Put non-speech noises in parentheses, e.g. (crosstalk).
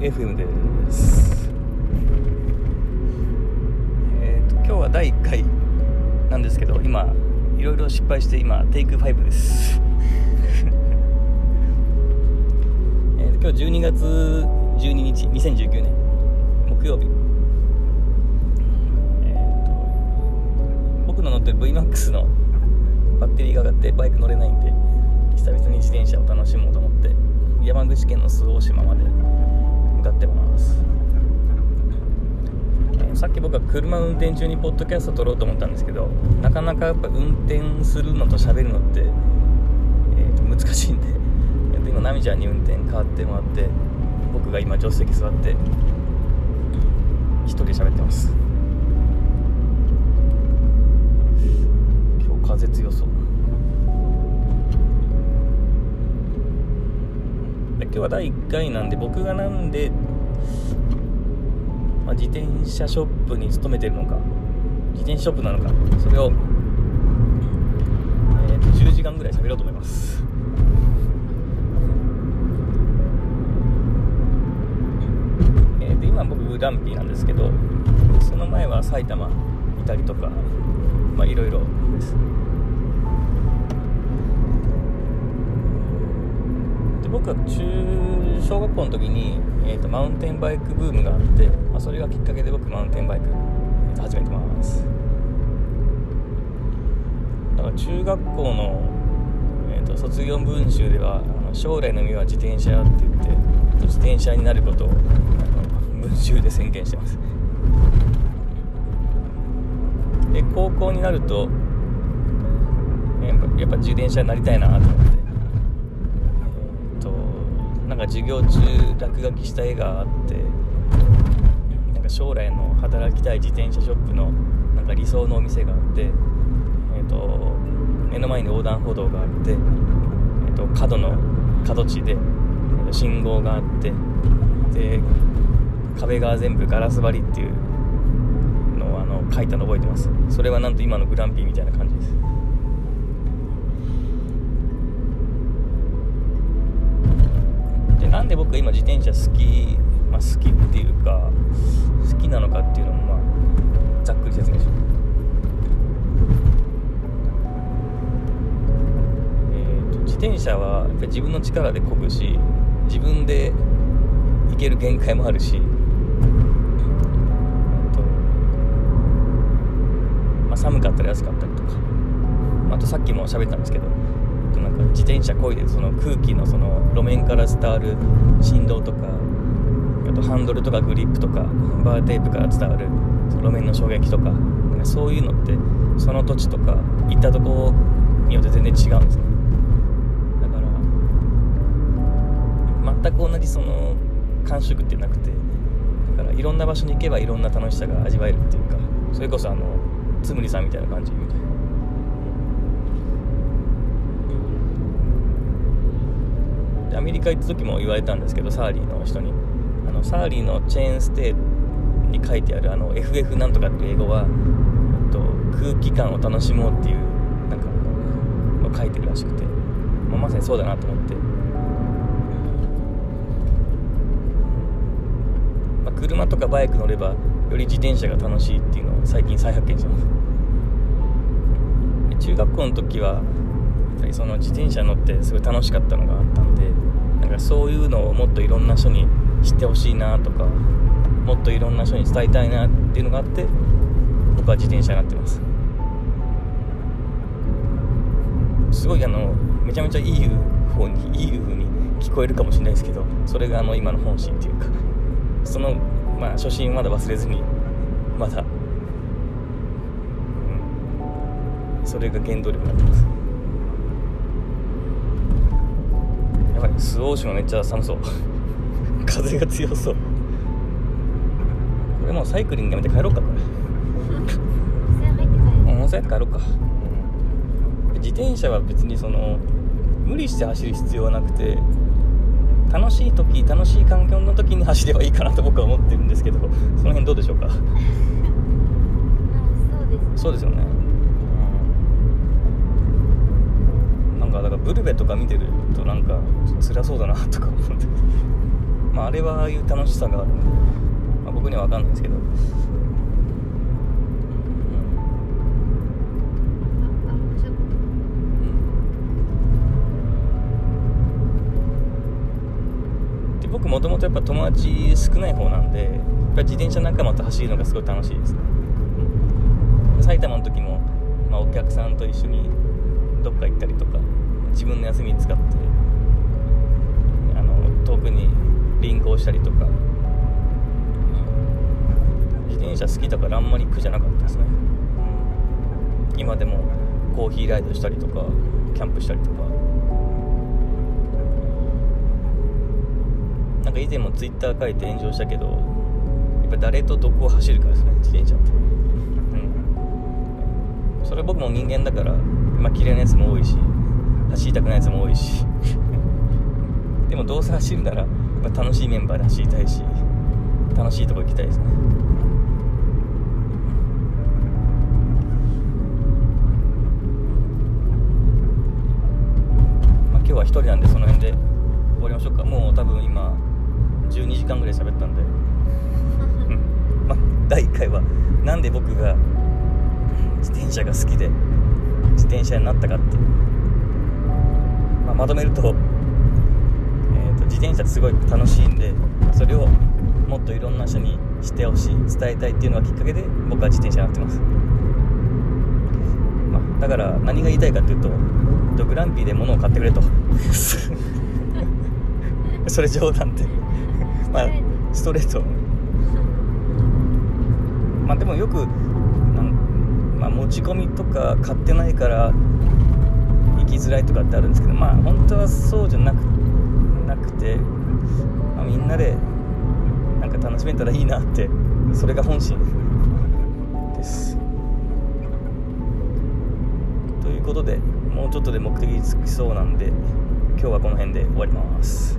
FM です。えっ、と今日は第1回なんですけど今いろいろ失敗して今テイク5です。(laughs) えー今日12月12日2019年木曜日。えーと僕の乗ってる VMAX のバッテリーが上がってバイク乗れないんで久々に自転車を楽しもうと思って山口県の周防島まで向かってます、えさっき僕は車運転中にポッドキャスト撮ろうと思ったんですけどなかなかやっぱ運転するのと喋るのって、えー難しいんで (laughs) 今奈美ちゃんに運転変わってもらって僕が今助手席座って一人喋ってます。今日風強そう。今日は第1回なんで僕がなんで、まあ、自転車ショップに勤めてるのか自転車ショップなのかそれを、えーと10時間ぐらい喋ろうと思います。えーと今僕ランピーなんですけどその前は埼玉いたりとかまあいろいろです。僕は中小学校の時に、えー、とマウンテンバイクブームがあって、まあ、それがきっかけで僕マウンテンバイク、えーと始めてますだから中学校の、えー、と卒業文集ではあの将来の夢は自転車って言って自転車になることをあの文集で宣言してます。で高校になるとやっぱやっぱ自転車になりたいなと。思ってか授業中落書きした絵があってなんか将来の働きたい自転車ショップのなんか理想のお店があって、えー、と目の前に横断歩道があって、えー、と角の角地で、信号があってで壁が全部ガラス張りっていうのをあの書いたの覚えてます。それはなんと今のグランピーみたいな感じです。で僕が今自転車好き、まあ、好きっていうか好きなのかっていうのもまあざっくり説明しよう。えーと自転車はやっぱり自分の力で漕ぐし自分で行ける限界もあるしえっとまあ、寒かったり暑かったりとか。あとさっきも喋ったんですけどとなんか自転車こいでその空気のその路面から伝わる振動とかあとハンドルとかグリップとかバーテープから伝わる路面の衝撃とかなんかそういうのってその土地とか行ったとこによって全然違うんですねだから全く同じその感触ってなくてだからいろんな場所に行けばいろんな楽しさが味わえるっていうかそれこそあのつむりさんみたいな感じみたいな。でアメリカ行った時も言われたんですけどサーリーの人に。あのサーリーのチェーンステイに書いてあるあの FF なんとかっていう英語は、えっと、空気感を楽しもうっていうなんかの書いてるらしくて、まあ、まさにそうだなと思って、まあ、車とかバイク乗ればより自転車が楽しいっていうのを最近再発見してます。中学校の時はやっぱりその自転車乗ってすごい楽しかったのがあったなんかそういうのをもっといろんな人に知ってほしいなとかもっといろんな人に伝えたいなっていうのがあって僕は自転車になってます。すごいあのめちゃめちゃいい方にいい風に聞こえるかもしれないですけどそれがあの今の本心っていうかそのまあ初心まだ忘れずにまだ、うん、それが原動力になってます。やばい。周防島めっちゃ寒そう。(laughs) 風が強そう。これもうサイクリングやめて帰ろうかこれ。温泉入って帰ろうか、うん、自転車は別にその無理して走る必要はなくて楽しい時楽しい環境の時に走ればいいかなと僕は思ってるんですけどその辺どうでしょうか？(laughs) そうですよね、まあ、あれはああいう楽しさがあるんで、まあ、僕には分かんないですけど、うん。で僕もともとやっぱ友達少ない方なんでやっぱ自転車仲間と走るのがすごい楽しいです、埼玉の時も、まあ、お客さんと一緒にどっか行ったりとか。自分の休み使ってあの遠くに輪行したりとか、自転車好きだからあんまり苦じゃなかったですね、今でもコーヒーライドしたりとかキャンプしたりとか。なんか以前もツイッター書いて炎上したけどやっぱ誰とどこを走るかですね自転車って。うん。それ僕も人間だからまあ嫌いなやつも多いし。走りたくないやつも多いし。でもどうせ走るならやっぱ楽しいメンバーで走りたいし楽しいとこ行きたいですね。まあ今日は一人なんでその辺で終わりましょうか。もう多分今12時間ぐらい喋ったんで。(laughs) うん。まあ第1回はなんで僕が自転車が好きで自転車になったかって。いう、まあ、まとめると,、えーと自転車ってすごい楽しいんでそれをもっといろんな人に知ってほしい伝えたいっていうのがきっかけで僕は自転車になってます、まあ、だから何が言いたいかっていうととグランピーで物を買ってくれと。(laughs) それ冗談で。まあストレート。まあでもよくなん、まあ、持ち込みとか買ってないからきづらいとかってあるんですけどまあ本当はそうじゃなくなくて、まあ、みんなでなんか楽しめたらいいなってそれが本心です。ということでもうちょっとで目的に着きそうなんで今日はこの辺で終わります。